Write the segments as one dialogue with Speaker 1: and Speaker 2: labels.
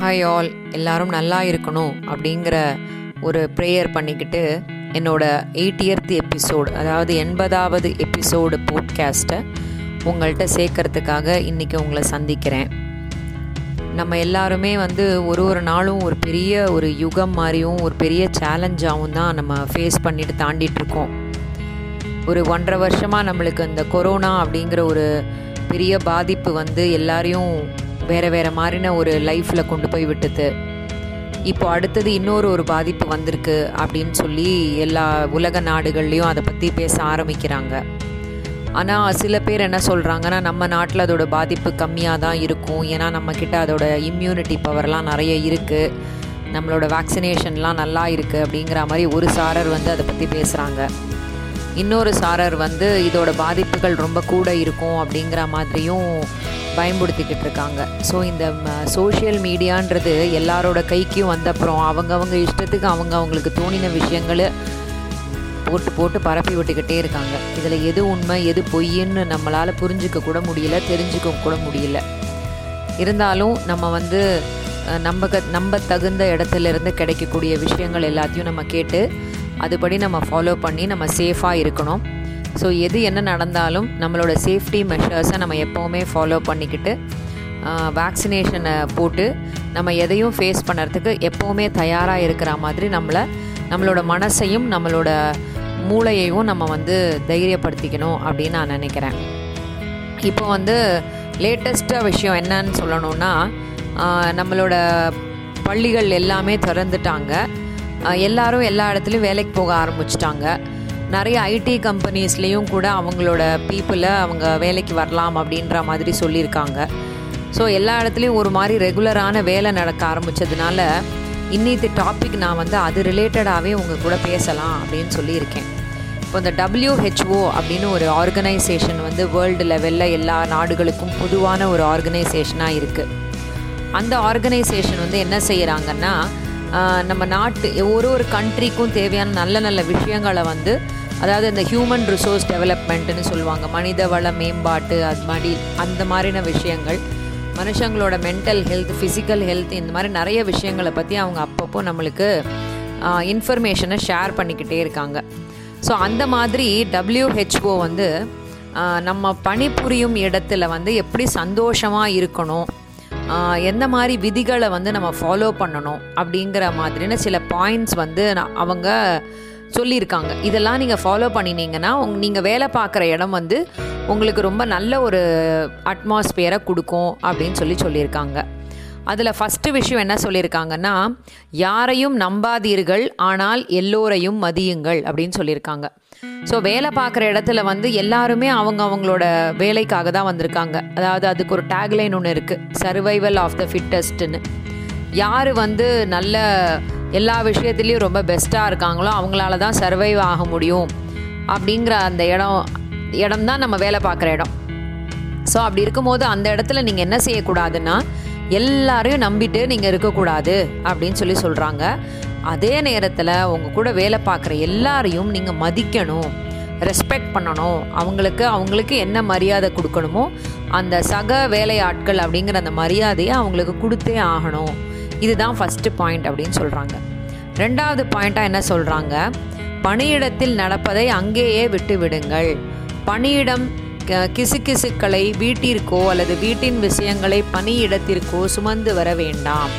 Speaker 1: Hi all எல்லாரும் நல்லா இருக்கணும் அப்படிங்கிற ஒரு ப்ரேயர் பண்ணிக்கிட்டு என்னோட எயிட்டியர்த் எபிசோடு அதாவது எண்பதாவது எபிசோடு போட்காஸ்ட்டை உங்கள்கிட்ட சேர்க்கறதுக்காக இன்றைக்கி உங்களை சந்திக்கிறேன். நம்ம எல்லாருமே வந்து ஒரு ஒரு நாளும் ஒரு பெரிய ஒரு யுகம் மாதிரியும் ஒரு பெரிய சேலஞ்சாகவும் தான் நம்ம ஃபேஸ் பண்ணிட்டு தாண்டிகிட்ருக்கோம் ஒரு ஒன்றரை வருஷமாக நம்மளுக்கு இந்த கொரோனா அப்படிங்கிற ஒரு பெரிய பாதிப்பு வந்து எல்லாரையும் வேறு வேறு மாதிரின ஒரு லைஃப்பில் கொண்டு போய் விட்டுது இப்போ அடுத்தது இன்னொரு ஒரு பாதிப்பு வந்திருக்கு அப்படின்னு சொல்லி எல்லா உலக நாடுகள்லேயும் அதை பற்றி பேச ஆரம்பிக்கிறாங்க. ஆனால் சில பேர் என்ன சொல்கிறாங்கன்னா நம்ம நாட்டில் அதோட பாதிப்பு கம்மியாக தான் இருக்கும். ஏன்னா நம்மக்கிட்ட அதோட இம்யூனிட்டி பவர்லாம் நிறைய இருக்குது நம்மளோட வேக்சினேஷன்லாம் நல்லா இருக்குது அப்படிங்கிற மாதிரி ஒரு சாரர் வந்து அதை பற்றி பேசுகிறாங்க இன்னொரு சாரர் வந்து இதோட பாதிப்புகள் ரொம்ப கூட இருக்கும் அப்படிங்கிற மாதிரியும் பயன்படுத்திக்கிட்டு இருக்காங்க. ஸோ இந்த சோஷியல் மீடியான்றது எல்லாரோட கைக்கும் வந்தப்புறம் அவங்கவுங்க இஷ்டத்துக்கு அவங்க அவங்களுக்கு தோணின விஷயங்களை போட்டு போட்டு பரப்பி விட்டுக்கிட்டே இருக்காங்க. இதில் எது உண்மை எது பொய்ன்னு நம்மளால் புரிஞ்சிக்க கூட முடியல தெரிஞ்சுக்க கூட முடியல. இருந்தாலும் நம்ம வந்து நம்ம க நம்ப தகுந்த இடத்துல இருந்து கிடைக்கக்கூடிய விஷயங்கள் எல்லாத்தையும் நம்ம கேட்டு அதுபடி நம்ம ஃபாலோ பண்ணி நம்ம சேஃபாக இருக்கணும். ஸோ எது என்ன நடந்தாலும் நம்மளோட சேஃப்டி மெஷர்ஸை நம்ம எப்போவுமே ஃபாலோ பண்ணிக்கிட்டு வேக்சினேஷனை போட்டு நம்ம எதையும் ஃபேஸ் பண்ணுறதுக்கு எப்போவுமே தயாராக இருக்கிற மாதிரி நம்மளை நம்மளோட மனசையும் நம்மளோட மூளையையும் நம்ம வந்து தைரியப்படுத்திக்கணும் அப்படின்னு நான் நினைக்கிறேன். இப்போ வந்து லேட்டஸ்ட்டாக விஷயம் என்னன்னு சொல்லணும்னா நம்மளோட பள்ளிகள் எல்லாமே திறந்துட்டாங்க. எல்லாரும் எல்லா இடத்துலையும் வேலைக்கு போக ஆரம்பிச்சிட்டாங்க. நிறைய ஐடி கம்பெனிஸ்லேயும் கூட அவங்களோட பீப்புளை அவங்க வேலைக்கு வரலாம் அப்படின்ற மாதிரி சொல்லியிருக்காங்க. ஸோ எல்லா இடத்துலையும் ஒரு மாதிரி ரெகுலரான வேலை நடக்க ஆரம்பித்ததுனால இன்னித்து டாபிக் நான் வந்து அது ரிலேட்டடாகவே உங்கள் கூட பேசலாம் அப்படின்னு சொல்லியிருக்கேன். இப்போ இந்த டபிள்யூஹெச்ஓ அப்படின்னு ஒரு ஆர்கனைசேஷன் வந்து வேர்ல்டு லெவலில் எல்லா நாடுகளுக்கும் பொதுவான ஒரு ஆர்கனைசேஷனாக இருக்குது அந்த ஆர்கனைசேஷன் வந்து என்ன செய்கிறாங்கன்னா நம்ம நாட்டு ஒரு ஒரு கண்ட்ரிக்கும் தேவையான நல்ல நல்ல விஷயங்களை வந்து அதாவது இந்த ஹியூமன் ரிசோர்ஸ் டெவலப்மெண்ட்டுன்னு சொல்லுவாங்க. மனித வள மேம்பாட்டு அது மாதிரி அந்த மாதிரின விஷயங்கள். மனுஷங்களோட மென்டல் ஹெல்த் ஃபிசிக்கல் ஹெல்த் இந்த மாதிரி நிறைய விஷயங்களை பற்றி அவங்க அப்பப்போ நம்மளுக்கு இன்ஃபர்மேஷனை ஷேர் பண்ணிக்கிட்டே இருக்காங்க. ஸோ அந்த மாதிரி டபிள்யூஹெச்ஓ வந்து நம்ம பணிபுரியும் இடத்துல வந்து எப்படி சந்தோஷமாக இருக்கணும் எந்த மாதிரி விதிகளை வந்து நம்ம ஃபாலோ பண்ணணும் அப்படிங்கிற மாதிரின சில பாயிண்ட்ஸ் வந்து அவங்க சொல்லியிருக்காங்க. இதெல்லாம் நீங்கள் ஃபாலோ பண்ணினீங்கன்னா உங் நீங்கள் வேலை பார்க்குற இடம் வந்து உங்களுக்கு ரொம்ப நல்ல ஒரு அட்மாஸ்பியரை கொடுக்கும் அப்படின்னு சொல்லி சொல்லியிருக்காங்க. அதில் ஃபஸ்ட்டு விஷயம் என்ன சொல்லியிருக்காங்கன்னா யாரையும் நம்பாதீர்கள் ஆனால் எல்லோரையும் மதியுங்கள் அப்படின்னு சொல்லியிருக்காங்க. ஸோ வேலை பார்க்குற இடத்துல வந்து எல்லாருமே அவங்க அவங்களோட வேலைக்காக தான் வந்திருக்காங்க. அதாவது அதுக்கு ஒரு டேக்லைன் ஒன்று இருக்குது சர்வைவல் ஆஃப் த ஃபிட்டஸ்ட்டுன்னு யார் வந்து நல்ல எல்லா விஷயத்துலேயும் ரொம்ப பெஸ்ட்டாக இருக்காங்களோ அவங்களால தான் சர்வைவ் ஆக முடியும் அப்படிங்கிற அந்த இடம் இடம் தான் நம்ம வேலை பார்க்குற இடம். ஸோ அப்படி இருக்கும்போது அந்த இடத்துல நீங்கள் என்ன செய்யக்கூடாதுன்னா எல்லாரையும் நம்பிட்டு நீங்கள் இருக்கக்கூடாது அப்படின்னு சொல்லி சொல்கிறாங்க அதே நேரத்தில் உங்கள் கூட வேலை பார்க்குற எல்லாரையும் நீங்கள் மதிக்கணும் ரெஸ்பெக்ட் பண்ணணும். அவங்களுக்கு அவங்களுக்கு என்ன மரியாதை கொடுக்கணுமோ அந்த சக வேலையாட்கள் அப்படிங்கிற அந்த மரியாதையை அவங்களுக்கு கொடுத்தே ஆகணும். இதுதான் ஃபஸ்ட்டு பாயிண்ட் அப்படின்னு சொல்கிறாங்க ரெண்டாவது பாயிண்ட்டாக என்ன சொல்கிறாங்க பணியிடத்தில் நடப்பதை அங்கேயே விட்டு விடுங்கள். பணியிடம் கிசுகிசுக்களை வீட்டிற்கோ அல்லது வீட்டின் விஷயங்களை பணியிடத்திற்கோ சுமந்து வர வேண்டாம்.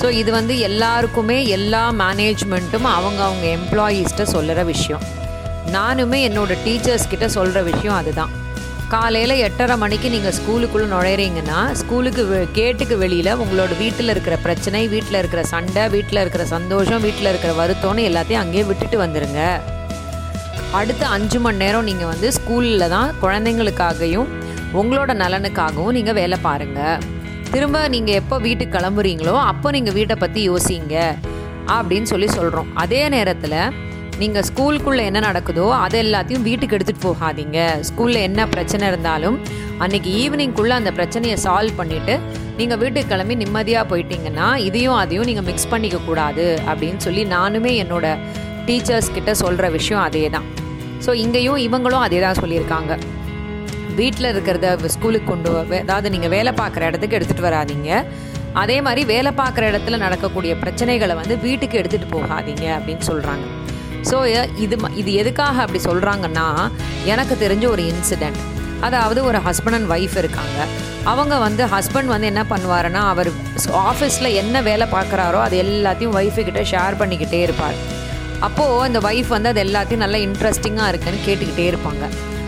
Speaker 1: ஸோ இது வந்து எல்லாருக்குமே எல்லா மேனேஜ்மெண்ட்டும் அவங்க அவங்க எம்ப்ளாயீஸ்கிட்ட சொல்கிற விஷயம். நானுமே என்னோடய டீச்சர்ஸ்கிட்ட சொல்கிற விஷயம் அதுதான். காலையில் எட்டரை மணிக்கு நீங்கள் ஸ்கூலுக்குள்ளே நுழையிறீங்கன்னா ஸ்கூலுக்கு கேட்டுக்கு வெளியில் உங்களோட வீட்டில் இருக்கிற பிரச்சனை வீட்டில் இருக்கிற சண்டை வீட்டில் இருக்கிற சந்தோஷம் வீட்டில் இருக்கிற வருத்தம்னு எல்லாத்தையும் அங்கேயே விட்டுட்டு வந்துடுங்க அடுத்த அஞ்சு மணி நேரம் நீங்கள் வந்து ஸ்கூலில் தான் குழந்தைங்களுக்காகவும் உங்களோட நலனுக்காகவும் நீங்கள் வேலை பாருங்கள் திரும்ப நீங்கள் எப்போ வீட்டுக்கு கிளம்புறீங்களோ அப்போ நீங்கள் வீட்டை பற்றி யோசிங்க. அப்படின்னு சொல்லி சொல்கிறோம் அதே நேரத்தில் நீங்கள் ஸ்கூலுக்குள்ளே என்ன நடக்குதோ அதை எல்லாத்தையும் வீட்டுக்கு எடுத்துகிட்டு போகாதீங்க. ஸ்கூலில் என்ன பிரச்சனை இருந்தாலும் அன்றைக்கி ஈவினிங்குள்ளே அந்த பிரச்சனையை சால்வ் பண்ணிவிட்டு நீங்கள் வீட்டுக்கு கிளம்பி நிம்மதியாக போயிட்டீங்கன்னா இதையும் அதையும் நீங்கள் மிக்ஸ் பண்ணிக்க கூடாது அப்படின்னு சொல்லி நானுமே என்னோட டீச்சர்ஸ் கிட்ட சொல்கிற விஷயம் அதே தான் ஸோ இங்கேயும் இவங்களும் அதே தான் சொல்லியிருக்காங்க. வீட்டில் இருக்கிறத ஸ்கூலுக்கு கொண்டு அதாவது நீங்கள் வேலை பார்க்குற இடத்துக்கு எடுத்துகிட்டு வராதிங்க. அதே மாதிரி வேலை பார்க்குற இடத்துல நடக்கக்கூடிய பிரச்சனைகளை வந்து வீட்டுக்கு எடுத்துகிட்டு போகாதீங்க அப்படின்னு சொல்கிறாங்க ஸோ இது ம- இது எதுக்காக அப்படி சொல்கிறாங்கன்னா எனக்கு தெரிஞ்ச ஒரு இன்சிடெண்ட் அதாவது ஒரு ஹஸ்பண்ட் அண்ட் ஒய்ஃப் இருக்காங்க. அவங்க வந்து ஹஸ்பண்ட் வந்து என்ன பண்ணுவாருன்னா அவர் ஆஃபீஸில் என்ன வேலை பார்க்குறாரோ அது எல்லாத்தையும் ஒய்ஃபுக்கிட்ட ஷேர் பண்ணிக்கிட்டே இருப்பார். அப்போது அந்த ஒய்ஃப் வந்து அது எல்லாத்தையும் நல்லா இன்ட்ரெஸ்டிங்காக இருக்குன்னு கேட்டுக்கிட்டே இருப்பாங்க.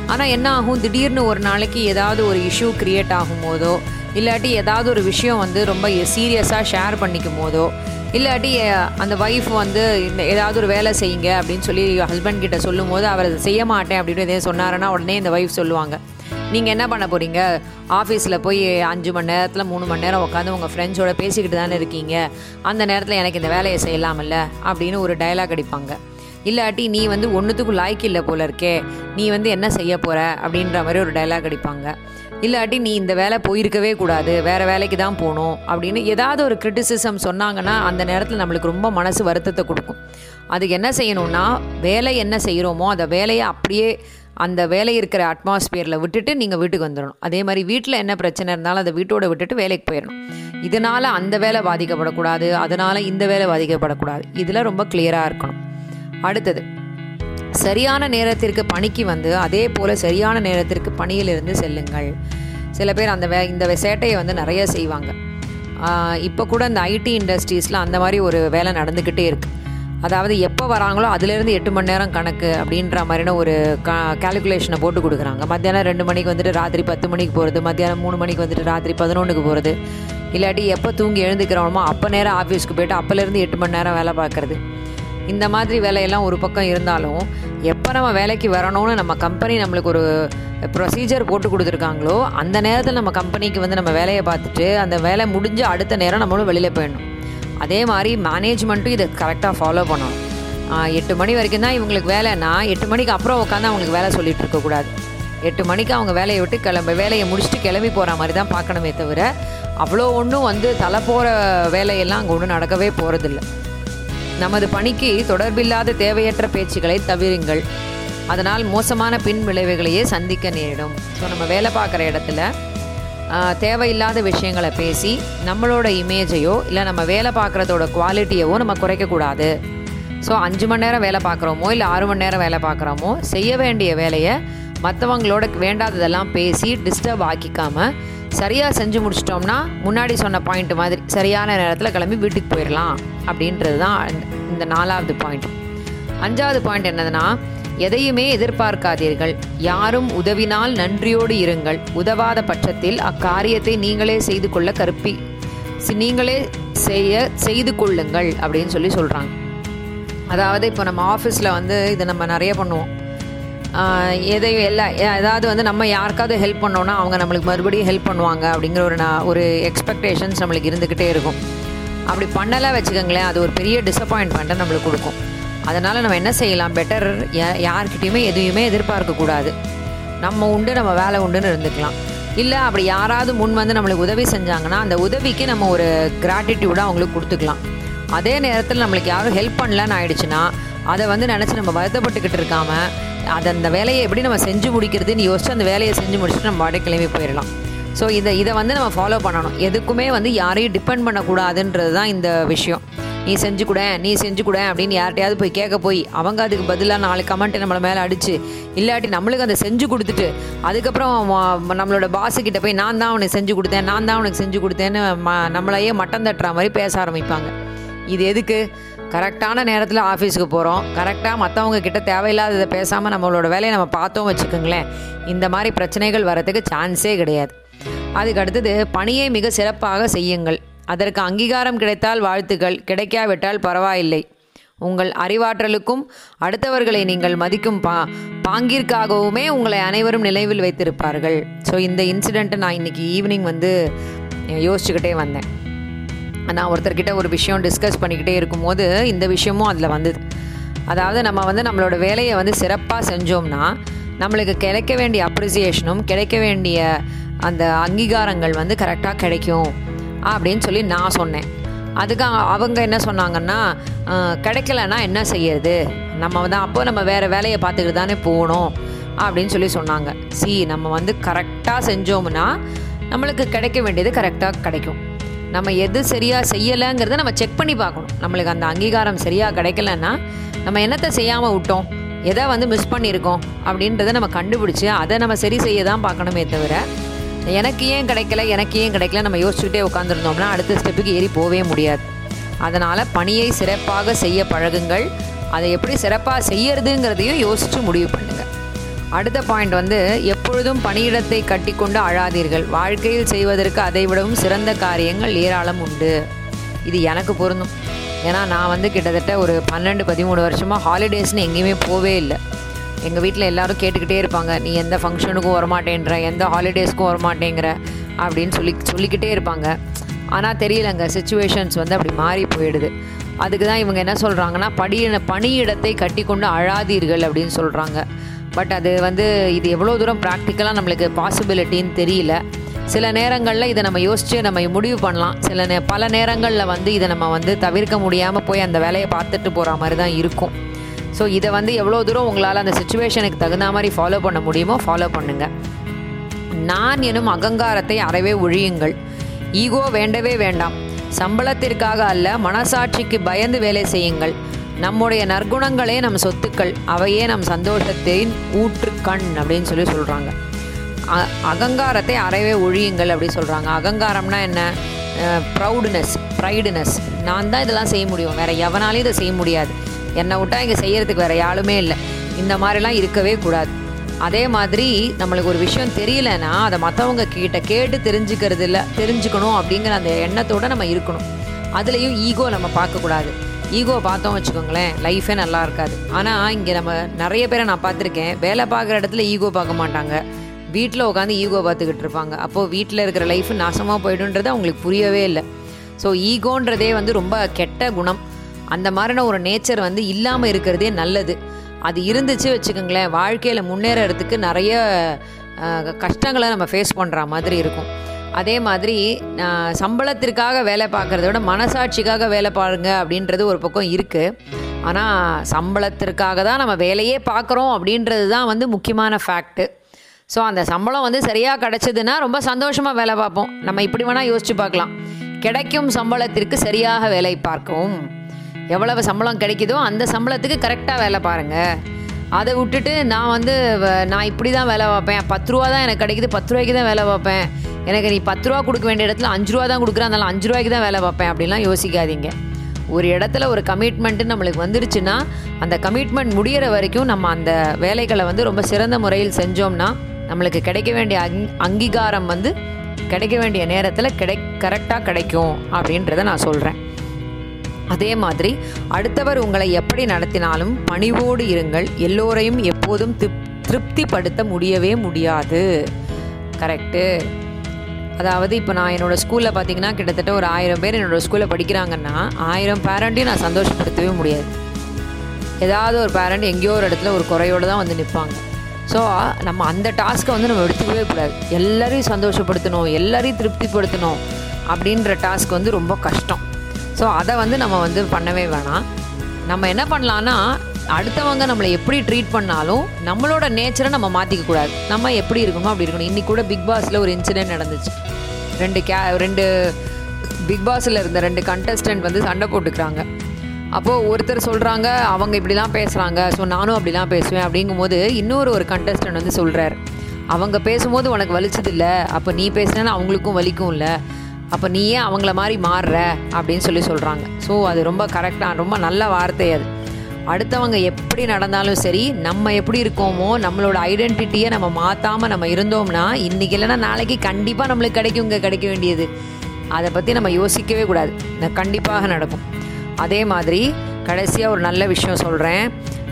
Speaker 1: ஆனால் என்ன ஆகும்? திடீர்னு ஒரு நாளைக்கு ஏதாவது ஒரு இஷ்யூ க்ரியேட் ஆகும் போதோ இல்லாட்டி ஏதாவது ஒரு விஷயம் வந்து ரொம்ப சீரியஸாக ஷேர் பண்ணிக்கும் போதோ இல்லாட்டி அந்த ஒய்ஃப் வந்து இந்த ஏதாவது ஒரு வேலை செய்யுங்க அப்படின்னு சொல்லி ஹஸ்பண்ட் கிட்ட சொல்லும் போது அவர் அதை செய்ய மாட்டேன் அப்படின்னு எதையும் சொன்னாருன்னா உடனே இந்த ஒய்ஃப் சொல்லுவாங்க. நீங்கள் என்ன பண்ண போகிறீங்க ஆஃபீஸில் போய் அஞ்சு மணி நேரத்தில் மூணு மணி நேரம் உட்காந்து உங்கள் ஃப்ரெண்ட்ஸோட பேசிக்கிட்டு தானே இருக்கீங்க? அந்த நேரத்தில் எனக்கு இந்த வேலையை செய்யலாம்ல? அப்படின்னு ஒரு டயலாக் அடிப்பாங்க. இல்லாட்டி நீ வந்து ஒன்றுத்துக்கும் லாய்க்கு இல்லை போல இருக்கே. நீ வந்து என்ன செய்ய போகிற அப்படின்ற மாதிரி ஒரு டயலாக் அடிப்பாங்க. இல்லாட்டி நீ இந்த வேலை போயிருக்கவே கூடாது வேறு வேலைக்கு தான் போகணும் அப்படின்னு ஏதாவது ஒரு கிரிட்டிசிசம் சொன்னாங்கன்னா அந்த நேரத்தில் நம்மளுக்கு ரொம்ப மனசு வருத்தத்தை கொடுக்கும். அதுக்கு என்ன செய்யணும்னா வேலை என்ன செய்கிறோமோ அந்த வேலையை அப்படியே அந்த வேலை இருக்கிற அட்மாஸ்பியரில் விட்டுட்டு நீங்கள் வீட்டுக்கு வந்துடணும் அதே மாதிரி வீட்டில் என்ன பிரச்சனை இருந்தாலும் அதை வீட்டோட விட்டுட்டு வேலைக்கு போயிடணும் இதனால் அந்த வேலை பாதிக்கப்படக்கூடாது அதனால் இந்த வேலை பாதிக்கப்படக்கூடாது. இதில் ரொம்ப கிளியராக இருக்கணும். அடுத்தது சரியான நேரத்திற்கு பணிக்கு வந்து அதே போல் சரியான நேரத்திற்கு பணியிலிருந்து செல்லுங்கள். சில பேர் அந்த வே இந்த சேட்டையை வந்து நிறைய செய்வாங்க. இப்போ கூட இந்த ஐடி இண்டஸ்ட்ரீஸில் அந்த மாதிரி ஒரு வேலை நடந்துக்கிட்டே இருக்குது அதாவது எப்போ வராங்களோ அதுலேருந்து எட்டு மணி நேரம் கணக்கு அப்படின்ற மாதிரின ஒரு க கேல்குலேஷனை போட்டு கொடுக்குறாங்க. மத்தியானம் ரெண்டு மணிக்கு வந்துட்டு ராத்திரி பத்து மணிக்கு போகிறது மத்தியானம் மூணு மணிக்கு வந்துட்டு ராத்திரி பதினொன்றுக்கு போகிறது இல்லாட்டி எப்போ தூங்கி எழுந்துக்கிறோமோ அப்போ நேரம் ஆஃபீஸ்க்கு போயிட்டு அப்போலேருந்து எட்டு மணி நேரம் வேலை பார்க்குறது. இந்த மாதிரி வேலையெல்லாம் ஒரு பக்கம் இருந்தாலும் எப்போ நம்ம வேலைக்கு வரணும்னு நம்ம கம்பெனி நம்மளுக்கு ஒரு ப்ரொசீஜர் போட்டு கொடுத்துருக்காங்களோ அந்த நேரத்தில் நம்ம கம்பெனிக்கு வந்து நம்ம வேலையை பார்த்துட்டு அந்த வேலை முடிஞ்ச அடுத்த நேரம் நம்மளும் வெளியில் போயிடணும். அதே மாதிரி மேனேஜ்மெண்ட்டும் இதை கரெக்டாக ஃபாலோ பண்ணணும். எட்டு மணி வரைக்கும் தான் இவங்களுக்கு வேலைன்னா எட்டு மணிக்கு அப்புறம் உட்காந்து அவங்களுக்கு வேலை சொல்லிட்டு இருக்கக்கூடாது எட்டு மணிக்கு அவங்க வேலையை விட்டு கிளம்ப வேலையை முடிச்சுட்டு கிளம்பி போகிற மாதிரி தான் பார்க்கணுமே தவிர அவ்வளோ ஒன்றும் வந்து தலை போகிற வேலையெல்லாம் அங்கே ஒன்றும் நடக்கவே போகிறதில்ல நமது பணிக்கு தொடர்பில்லாத தேவையற்ற பேச்சுக்களை தவிருங்கள். அதனால் மோசமான பின் விளைவுகளையே சந்திக்க நேரிடும். ஸோ நம்ம வேலை பார்க்குற இடத்துல தேவையில்லாத விஷயங்களை பேசி நம்மளோட இமேஜையோ இல்லை நம்ம வேலை பார்க்குறதோட குவாலிட்டியவோ நம்ம குறைக்கக்கூடாது. ஸோ அஞ்சு மணி நேரம் வேலை பார்க்குறோமோ இல்லை ஆறு மணி நேரம் வேலை பார்க்குறோமோ செய்ய வேண்டிய வேலையை மற்றவங்களோட வேண்டாததெல்லாம் பேசி டிஸ்டர்ப் ஆக்கிக்காமல் சரியாக செஞ்சு முடிச்சிட்டோம்னா முன்னாடி சொன்ன பாயிண்ட் மாதிரி சரியான நேரத்தில் கிளம்பி வீட்டுக்கு போயிடலாம் அப்படின்றது தான் இந்த- நாலாவது பாயிண்ட் அஞ்சாவது பாயிண்ட் என்னதுன்னா எதையுமே எதிர்பார்க்காதீர்கள். யாரும் உதவினால் நன்றியோடு இருங்கள். உதவாத பட்சத்தில் அக்காரியத்தை நீங்களே செய்து கொள்ள கற்பி சி- நீங்களே செய்ய செய்து கொள்ளுங்கள் அப்படின்னு சொல்லி சொல்கிறாங்க அதாவது இப்போ நம்ம ஆஃபீஸில் வந்து இதை நம்ம நிறைய பண்ணுவோம். எதையும் எல்லா ஏதாவது வந்து நம்ம யாருக்காவது ஹெல்ப் பண்ணோன்னா அவங்க நம்மளுக்கு மறுபடியும் ஹெல்ப் பண்ணுவாங்க அப்படிங்கிற ஒரு நான் ஒரு எக்ஸ்பெக்டேஷன்ஸ் நம்மளுக்கு இருந்துக்கிட்டே இருக்கும். அப்படி பண்ணலாம் வச்சுக்கோங்களேன் அது ஒரு பெரிய டிசப்பாயின்மெண்ட்டை நம்மளுக்கு கொடுக்கும். அதனால் நம்ம என்ன செய்யலாம்? பெட்டர் யார்கிட்டையுமே எதையுமே எதிர்பார்க்கக்கூடாது நம்ம உண்டு நம்ம வேலை உண்டுன்னு இருந்துக்கலாம். இல்லை அப்படி யாராவது முன் வந்து நம்மளுக்கு உதவி செஞ்சாங்கன்னா அந்த உதவிக்கு நம்ம ஒரு கிராட்டிடியூடாக அவங்களுக்கு கொடுத்துக்கலாம். அதே நேரத்தில் நம்மளுக்கு யாரும் ஹெல்ப் பண்ணலன்னு ஆயிடுச்சுன்னா அதை வந்து நினச்சி நம்ம வருத்தப்பட்டுக்கிட்டு இருக்காமல் அதை அந்த வேலையை எப்படி நம்ம செஞ்சு முடிக்கிறதுன்னு யோசிச்சு அந்த வேலையை செஞ்சு முடிச்சுட்டு நம்ம வாடகை கிளம்பி போயிடலாம். ஸோ இதை இதை வந்து நம்ம ஃபாலோ பண்ணணும். எதுக்குமே வந்து யாரையும் டிபெண்ட் பண்ணக்கூடாதுன்றது தான் இந்த விஷயம். நீ செஞ்சு கூட நீ செஞ்சு கூட அப்படின்னு யார்கிட்டயாவது போய் கேட்க போய் அவங்க அதுக்கு பதிலாக நாலு கமெண்ட் நம்மளை மேலே அடிச்சு இல்லாட்டி நம்மளுக்கு அதை செஞ்சு கொடுத்துட்டு அதுக்கப்புறம் நம்மளோட பாஸு போய் நான் தான் அவனுக்கு செஞ்சு கொடுத்தேன் நான் தான் அவனுக்கு செஞ்சு கொடுத்தேன்னு ம நம்மளையே மட்டம் தட்டுற மாதிரி பேச ஆரம்பிப்பாங்க. இது எதுக்கு? கரெக்டான நேரத்தில் ஆஃபீஸுக்கு போகிறோம் கரெக்டாக மற்றவங்க கிட்ட தேவையில்லாததை பேசாமல் நம்மளோட வேலையை நம்ம பார்த்தோம் வச்சுக்கோங்களேன். இந்த மாதிரி பிரச்சனைகள் வரத்துக்கு சான்ஸே கிடையாது. அதுக்கு அடுத்தது பணியை மிக சிறப்பாக செய்யுங்கள். அதற்கு அங்கீகாரம் கிடைத்தால் வாழ்த்துக்கள். கிடைக்காவிட்டால் பரவாயில்லை. உங்கள் அறிவாற்றலுக்கும் அடுத்தவர்களை நீங்கள் மதிக்கும் பா பாங்கிற்காகவுமே உங்களை அனைவரும் நினைவில் வைத்திருப்பார்கள். ஸோ இந்த இன்சிடெண்ட்டை நான் இன்னைக்கு ஈவினிங் வந்து யோசிச்சுக்கிட்டே வந்தேன். நான் ஒருத்தர்கிட்ட ஒரு விஷயம் டிஸ்கஸ் பண்ணிக்கிட்டே இருக்கும்போது இந்த விஷயமும் அதில் வந்தது. அதாவது நம்ம வந்து நம்மளோட வேலையை வந்து சிறப்பாக செஞ்சோம்னா நம்மளுக்கு கிடைக்க வேண்டிய அப்ரிசியேஷனும் கிடைக்க வேண்டிய அந்த அங்கீகாரங்கள் வந்து கரெக்டாக கிடைக்கும் அப்படின்னு சொல்லி நான் சொன்னேன். அதுக்கு அவங்க- என்ன சொன்னாங்கன்னா கிடைக்கலன்னா என்ன செய்யறது? நம்ம வந்து அப்போ நம்ம வேறு வேலையை பார்த்துக்கிட்டு தானே போகணும் அப்படின்னு சொல்லி சொன்னாங்க. சி நம்ம வந்து கரெக்டாக செஞ்சோம்னா நம்மளுக்கு கிடைக்க வேண்டியது கரெக்டாக கிடைக்கும். நம்ம எது சரியாக செய்யலைங்கிறத நம்ம செக் பண்ணி பார்க்கணும். நம்மளுக்கு அந்த அங்கீகாரம் சரியாக கிடைக்கலன்னா நம்ம என்னத்தை செய்யாமல் விட்டோம்? எதை வந்து மிஸ் பண்ணியிருக்கோம் அப்படின்றத நம்ம கண்டுபிடிச்சி அதை நம்ம சரி செய்ய தான் பார்க்கணுமே தவிர எனக்கு ஏன் கிடைக்கல எனக்கு ஏன் கிடைக்கல நம்ம யோசிச்சுக்கிட்டே உட்காந்துருந்தோம்னா அடுத்த ஸ்டெப்புக்கு ஏறி போகவே முடியாது. அதனால் பணியை சிறப்பாக செய்ய பழகுங்கள். அதை எப்படி சிறப்பாக செய்யறதுங்கிறதையும் யோசித்து முடிவு பண்ணுங்கள் அடுத்த பாயிண்ட் வந்து எப்பொழுதும் பணியிடத்தை கட்டிக்கொண்டு அழாதீர்கள். வாழ்க்கையில் செய்வதற்கு அதை விடவும் சிறந்த காரியங்கள் ஏராளம் உண்டு. இது எனக்கு பொருந்தும். ஏன்னா நான் வந்து கிட்டத்தட்ட ஒரு பன்னெண்டு பதிமூணு வருஷமாக ஹாலிடேஸ்னு எங்கேயுமே போவே இல்லை. எங்கள் வீட்டில் எல்லாரும் கேட்டுக்கிட்டே இருப்பாங்க நீ எந்த ஃபங்க்ஷனுக்கும் வரமாட்டேன்ற எந்த ஹாலிடேஸ்க்கும் வரமாட்டேங்கிற அப்படின்னு சொல்லி சொல்லிக்கிட்டே இருப்பாங்க. ஆனால் தெரியலங்க சுச்சுவேஷன்ஸ் வந்து அப்படி மாறி போயிடுது. அதுக்கு தான் இவங்க என்ன சொல்கிறாங்கன்னா படியின பணியிடத்தை கட்டி கொண்டு அழாதீர்கள் அப்படின்னு சொல்கிறாங்க பட் அது வந்து இது எவ்வளோ தூரம் ப்ராக்டிக்கலாக நம்மளுக்கு பாசிபிலிட்டின்னு தெரியல. சில நேரங்களில் இதை நம்ம யோசித்து நம்ம முடிவு பண்ணலாம். சில நே பல நேரங்களில் வந்து இதை நம்ம வந்து தவிர்க்க முடியாமல் போய் அந்த வேலையை பார்த்துட்டு போகிற மாதிரி தான் இருக்கும். ஸோ இதை வந்து எவ்வளோ தூரம் உங்களால் அந்த சுச்சுவேஷனுக்கு தகுந்த மாதிரி ஃபாலோ பண்ண முடியுமோ ஃபாலோ பண்ணுங்கள் நான் எனும் அகங்காரத்தை அறவே ஒழியுங்கள். ஈகோ வேண்டவே வேண்டாம். சம்பளத்திற்காக அல்ல மனசாட்சிக்கு பயந்து வேலை செய்யுங்கள். நம்முடைய நற்குணங்களே நம் சொத்துக்கள் அவையே நம் சந்தோஷத்தின் ஊற்று கண் அப்படின்னு சொல்லி சொல்கிறாங்க அகங்காரத்தை அறவே ஒழியுங்கள் அப்படி சொல்கிறாங்க அகங்காரம்னா என்ன? ப்ரௌடுனஸ் ப்ரைடுனஸ் நான் தான் இதெல்லாம் செய்ய முடியும். வேறு எவனாலையும் இதை செய்ய முடியாது. என்னை விட்டால் இங்கே செய்கிறதுக்கு வேறு யாருமே இல்லை. இந்த மாதிரிலாம் இருக்கவே கூடாது. அதே மாதிரி நம்மளுக்கு ஒரு விஷயம் தெரியலன்னா அதை மற்றவங்க கிட்ட கேட்டு தெரிஞ்சுக்கிறது இல்லை தெரிஞ்சுக்கணும் அப்படிங்கிற அந்த எண்ணத்தோடு நம்ம இருக்கணும். அதுலேயும் ஈகோ நம்ம பார்க்கக்கூடாது. ஈகோ பார்த்தோம் வச்சுக்கோங்களேன் லைஃபே நல்லா இருக்காது. ஆனால் இங்கே நம்ம நிறைய பேரை நான் பார்த்துருக்கேன் வேலை பார்க்குற இடத்துல ஈகோ பார்க்க மாட்டாங்க. வீட்டில் உட்காந்து ஈகோ பார்த்துக்கிட்டு இருப்பாங்க. அப்போது வீட்டில் இருக்கிற லைஃப் நாசமாக போய்டுன்றது அவங்களுக்கு புரியவே இல்லை. ஸோ ஈகோன்றதே வந்து ரொம்ப கெட்ட குணம். அந்த மாதிரின ஒரு நேச்சர் வந்து இல்லாமல் இருக்கிறதே நல்லது. அது இருந்துச்சு வச்சுக்கோங்களேன் வாழ்க்கையில் முன்னேறதுக்கு நிறைய கஷ்டங்களை நம்ம ஃபேஸ் பண்ணுற மாதிரி இருக்கும். அதே மாதிரி சம்பளத்திற்காக வேலை பார்க்குறத விட மனசாட்சிக்காக வேலை பாருங்க அப்படின்றது ஒரு பக்கம் இருக்குது ஆனால் சம்பளத்திற்காக தான் நம்ம வேலையே பார்க்குறோம் அப்படின்றது தான் வந்து முக்கியமான ஃபேக்ட்டு ஸோ அந்த சம்பளம் வந்து சரியாக கிடச்சிதுன்னா ரொம்ப சந்தோஷமாக வேலை பார்ப்போம். நம்ம இப்படி வேணால் யோசிச்சு பார்க்கலாம். கிடைக்கும் சம்பளத்திற்கு சரியாக வேலை பார்க்கவும். எவ்வளவு சம்பளம் கிடைக்குதோ அந்த சம்பளத்துக்கு கரெக்டாக வேலை பாருங்கள் அதை விட்டுட்டு நான் வந்து நான் இப்படி தான் வேலை பார்ப்பேன். பத்து ரூபா தான் எனக்கு கிடைக்குது பத்து ரூபாய்க்கு தான் வேலை பார்ப்பேன். எனக்கு நீ பத்து ரூபா கொடுக்க வேண்டிய இடத்துல அஞ்சு ரூபா தான் கொடுக்குறேன் அதனால் அஞ்சு ரூபாய்க்கு தான் வேலை பார்ப்பேன். அப்படிலாம் யோசிக்காதீங்க. ஒரு இடத்துல ஒரு கமிட்மெண்ட்டு நம்மளுக்கு வந்துருச்சுன்னா அந்த கமிட்மெண்ட் முடிகிற வரைக்கும் நம்ம அந்த வேலைகளை வந்து ரொம்ப சிறந்த முறையில் செஞ்சோம்னா நம்மளுக்கு கிடைக்க வேண்டிய அங் அங்கீகாரம் வந்து கிடைக்க வேண்டிய நேரத்தில் கிடை கரெக்டாக கிடைக்கும் அப்படின்றத நான் சொல்கிறேன் அதே மாதிரி அடுத்தவர் உங்களை எப்படி நடத்தினாலும் பணிவோடு இருங்கள். எல்லோரையும் எப்போதும் திருப்திப்படுத்த முடியவே முடியாது. கரெக்டு அதாவது இப்போ நான் என்னோடய ஸ்கூலில் பார்த்தீங்கன்னா கிட்டத்தட்ட ஒரு ஆயிரம் பேர் என்னோடய ஸ்கூலில் படிக்கிறாங்கன்னா ஆயிரம் பேரண்ட்டையும் நான் சந்தோஷப்படுத்தவே முடியாது. ஏதாவது ஒரு பேரண்ட் எங்கேயோ ஒரு இடத்துல ஒரு குறையோடு தான் வந்து நிற்பாங்க ஸோ நம்ம அந்த டாஸ்க்கை வந்து நம்ம எடுத்துக்கவே கூடாது. எல்லோரையும் சந்தோஷப்படுத்தணும் எல்லோரையும் திருப்திப்படுத்தணும் அப்படின்ற டாஸ்க் வந்து ரொம்ப கஷ்டம். ஸோ அதை வந்து நம்ம வந்து பண்ணவே வேணாம். நம்ம என்ன பண்ணலான்னா அடுத்தவங்க நம்மளை எப்படி ட்ரீட் பண்ணாலும் நம்மளோட நேச்சரை நம்ம மாற்றிக்க கூடாது. நம்ம எப்படி இருக்கணும் அப்படி இருக்கணும். இன்றைக்கி கூட பிக் பாஸில் ஒரு இன்சிடென்ட் நடந்துச்சு. ரெண்டு கே ரெண்டு பிக் பாஸில் இருந்த ரெண்டு கண்டஸ்டன்ட் வந்து சண்டை போட்டுக்கிறாங்க. அப்போது ஒருத்தர் சொல்கிறாங்க அவங்க இப்படிலாம் பேசுகிறாங்க ஸோ நானும் அப்படிலாம் பேசுவேன். அப்படிங்கும்போது இன்னொரு ஒரு கண்டஸ்டன்ட் வந்து சொல்கிறார் அவங்க பேசும்போது உனக்கு வலிச்சது இல்லை அப்போ நீ பேசினாலும் அவங்களுக்கும் வலிக்கும் இல்லை அப்போ நீ ஏன் அவங்கள மாதிரி மாறுற அப்படின்னு சொல்லி சொல்கிறாங்க ஸோ அது ரொம்ப கரெக்டாக ரொம்ப நல்ல வார்த்தை அது. அடுத்தவங்க எப்படி நடந்தாலும் சரி நம்ம எப்படி இருக்கோமோ நம்மளோட ஐடென்டிட்டியை நம்ம மாற்றாமல் நம்ம இருந்தோம்னா இன்றைக்கி இல்லைன்னா நாளைக்கு கண்டிப்பாக நம்மளுக்கு கிடைக்கும் இங்கே கிடைக்க வேண்டியது. அதை பற்றி நம்ம யோசிக்கவே கூடாது. கண்டிப்பாக நடக்கும். அதே மாதிரி கடைசியாக ஒரு நல்ல விஷயம் சொல்கிறேன்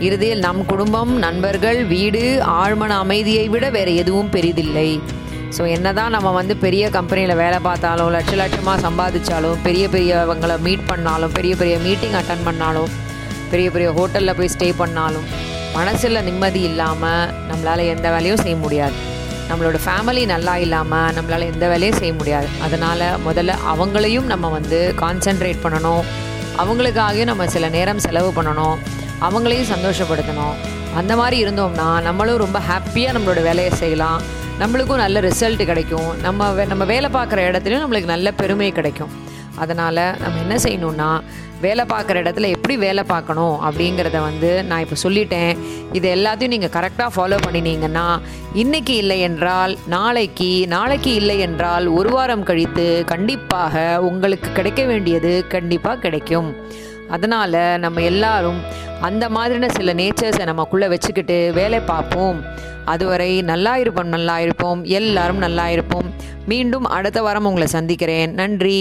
Speaker 1: இறுதியில் நம் குடும்பம் நண்பர்கள் வீடு ஆழ்மன அமைதியை விட வேறு எதுவும் பெரிதில்லை. ஸோ என்ன தான் நம்ம வந்து பெரிய கம்பெனியில் வேலை பார்த்தாலும் லட்ச லட்சமாக சம்பாதிச்சாலும் பெரிய பெரியவங்களை மீட் பண்ணாலும் பெரிய பெரிய மீட்டிங் அட்டன் பண்ணாலும் பெரிய பெரிய ஹோட்டலில் போய் ஸ்டே பண்ணாலும் மனசில் நிம்மதி இல்லாமல் நம்மளால் எந்த வேலையும் செய்ய முடியாது. நம்மளோட ஃபேமிலி நல்லா இல்லாமல் நம்மளால் எந்த வேலையும் செய்ய முடியாது. அதனால் முதல்ல அவங்களையும் நம்ம வந்து கான்சென்ட்ரேட் பண்ணணும். அவங்களுக்காகவே நம்ம சில நேரம் செலவு பண்ணணும். அவங்களையும் சந்தோஷப்படுத்தணும். அந்த மாதிரி இருந்தோம்னா நம்மளும் ரொம்ப ஹாப்பியாக நம்மளோட வேலையை செய்யலாம். நம்மளுக்கும் நல்ல ரிசல்ட் கிடைக்கும். நம்ம நம்ம வேலை பார்க்குற இடத்துலையும் நம்மளுக்கு நல்ல பெருமை கிடைக்கும். அதனால் நம்ம என்ன செய்யணும்னா வேலை பார்க்குற இடத்துல எப்படி வேலை பார்க்கணும் அப்படிங்கிறத வந்து நான் இப்போ சொல்லிட்டேன். இது எல்லாத்தையும் நீங்கள் கரெக்டாக ஃபாலோ பண்ணினீங்கன்னா இன்றைக்கி இல்லை என்றால் நாளைக்கு நாளைக்கு இல்லை என்றால் ஒரு வாரம் கழித்து கண்டிப்பாக உங்களுக்கு கிடைக்க வேண்டியது கண்டிப்பாக கிடைக்கும். அதனால் நம்ம எல்லாரும் அந்த மாதிரியான சில நேச்சர்ஸை நமக்குள்ளே வச்சுக்கிட்டு வேலை பார்ப்போம். அதுவரை நல்லா இருப்போம் நல்லா இருப்போம். எல்லாரும் நல்லா இருப்போம். மீண்டும் அடுத்த வாரம் உங்களை சந்திக்கிறேன். நன்றி.